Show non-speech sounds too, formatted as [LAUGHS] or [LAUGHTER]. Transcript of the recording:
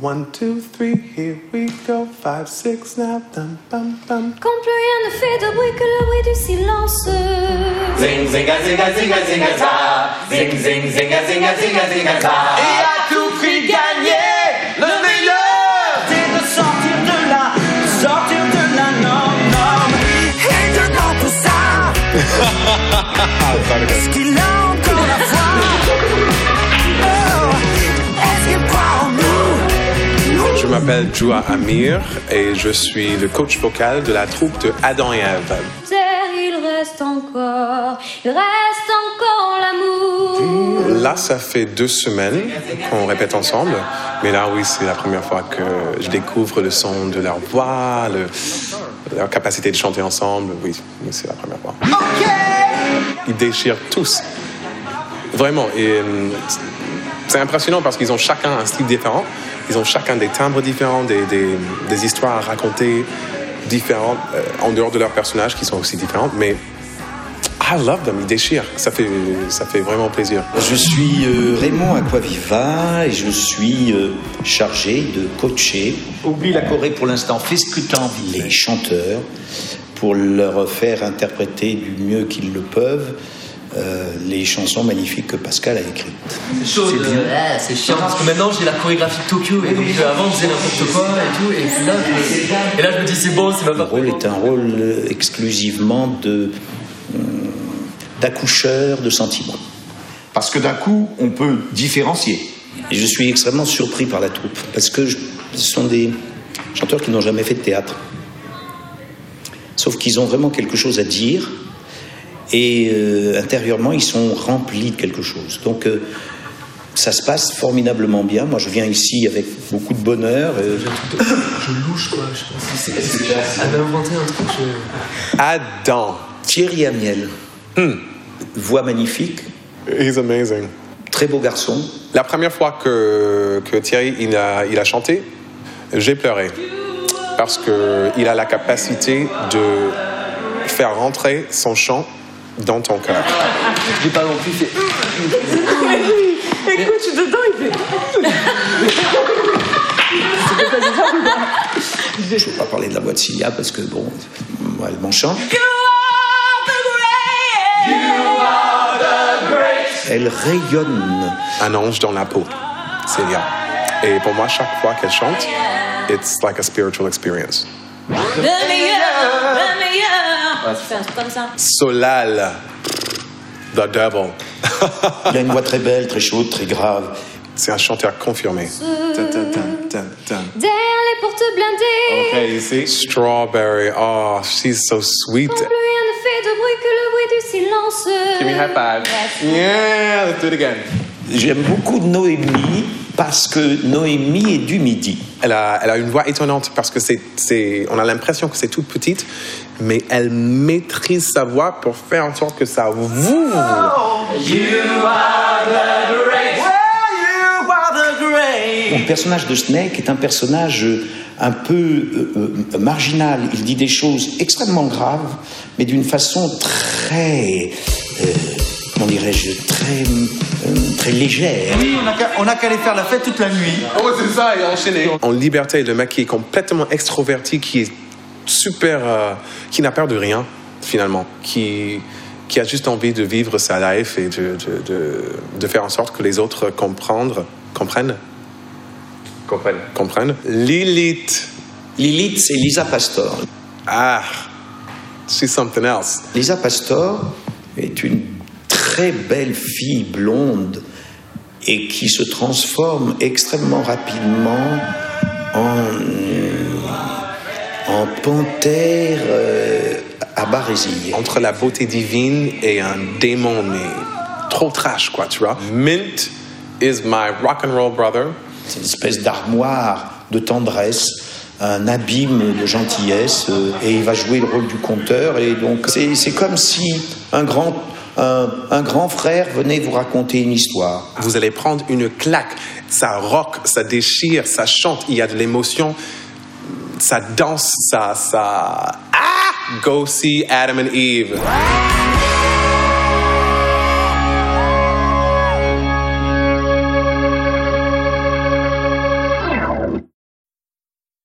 One, two, three, here we go. Five, six, now, bum, bum, bum. Quand plus rien ne fait de bruit que le bruit du silence. Zing, zinga, zinga, zinga, zinga, za. Zing, zing, zinga, zinga, zinga, zinga, za. Et à tout prix gagner, le meilleur, c'est de sortir de là, sortir de la norme, norme. Et dedans tout ça, [LAUGHS] est-ce qu'il a m'appelle Joua Amir et je suis le coach vocal de la troupe de Adam et Ève. Terre, il reste encore, il reste encore l'amour. Là, ça fait deux semaines qu'on répète ensemble, mais là, oui, c'est la première fois que je découvre le son de leur voix, le- leur capacité de chanter ensemble. Oui, c'est la première fois. Ils déchirent tous. Vraiment. Et euh, c'est impressionnant parce qu'ils ont chacun un style différent. Ils ont chacun des timbres différents, des, des- des histoires à raconter différentes, euh, en dehors de leurs personnages qui sont aussi différents. Mais I love them, ils déchirent. Ça fait, ça fait vraiment plaisir. Je suis euh, Raymond Aquaviva et je suis euh, chargé de coacher. Oublie la Corée pour l'instant, fais ce que tu as envie. Les chanteurs pour leur faire interpréter du mieux qu'ils le peuvent euh, les chansons magnifiques que Pascal a écrites. C'est chaud, de- ouais, c'est chiant parce que maintenant j'ai la chorégraphie de Tokyo et donc euh, avant je faisais n'importe quoi et tout et là je, et là je me dis c'est bon c'est ma Le rôle est un rôle euh, exclusivement de hum, d'accoucheur de sentiments. Parce que d'un coup, on peut différencier. Et je suis extrêmement surpris par la troupe, parce que je- ce sont des chanteurs qui n'ont jamais fait de théâtre. Sauf qu'ils ont vraiment quelque chose à dire, et euh, intérieurement, ils sont remplis de quelque chose. Donc, euh, ça se passe formidablement bien. Moi, je viens ici avec beaucoup de bonheur. euh, Je louche quoi, je pense. C'est, c'est, elle m'a inventé un truc. je- Adam. Thierry Amiel, voix magnifique, He's amazing. très beau garçon. La première fois que, que Thierry il a, il a chanté, j'ai pleuré. Parce qu'il a la capacité de faire rentrer son chant dans ton cœur. Je l'ai pas non plus fait. Écoute, je suis dedans, il fait. Je ne veux pas parler de la voix de Cilia parce que, bon, moi, elle m'enchante. Elle rayonne. Un ange dans la peau, Célia. Et pour moi, chaque fois qu'elle chante, it's like a spiritual experience. Le meilleur, le meilleur. Tu fais un truc comme ça. Solal, the devil. Il a une voix très belle, très chaude, très grave. C'est un chanteur confirmé. Derrière les portes blindées. Okay, you see? Strawberry, oh, she's so sweet. Quand plus rien ne fait de bruit que le bruit du silence. Give me a high five. Yes. Yeah, let's do it again. J'aime beaucoup Noémie parce que Noémie est du Midi. Elle a, elle a une voix étonnante parce que c'est, c'est, on a l'impression que c'est toute petite, mais elle maîtrise sa voix pour faire en sorte que ça vous. Le personnage de Snake est un personnage euh, un peu euh, euh, marginal. Il dit des choses extrêmement graves, mais d'une façon très, euh, comment dirais-je, très, euh, très légère. Oui, on a qu'à- aller faire la fête toute la nuit. Oh, c'est ça, il a enchaîné. En liberté, le mec qui est complètement extroverti, qui est super. euh, qui n'a peur de rien, finalement. Qui, qui a juste envie de vivre sa life et de, de, de, de faire en sorte que les autres comprendre, comprennent. Comprennent. Comprennent. Lilith. Lilith, c'est Lisa Pastor. Ah, she's something else. Lisa Pastor est une très belle fille blonde et qui se transforme extrêmement rapidement en, en panthère euh, à barésie. Entre la beauté divine et un démon, mais trop trash, quoi, tu vois. Mint is my rock and roll brother. C'est une espèce d'armoire de tendresse, un abîme de gentillesse, euh, et il va jouer le rôle du conteur. Et donc, c'est comme si un grand, un, grand frère venait vous raconter une histoire. Vous allez prendre une claque. Ça rock, ça déchire, ça chante, il y a de l'émotion, ça danse, ça, ça. Ah! Go see Adam and Eve.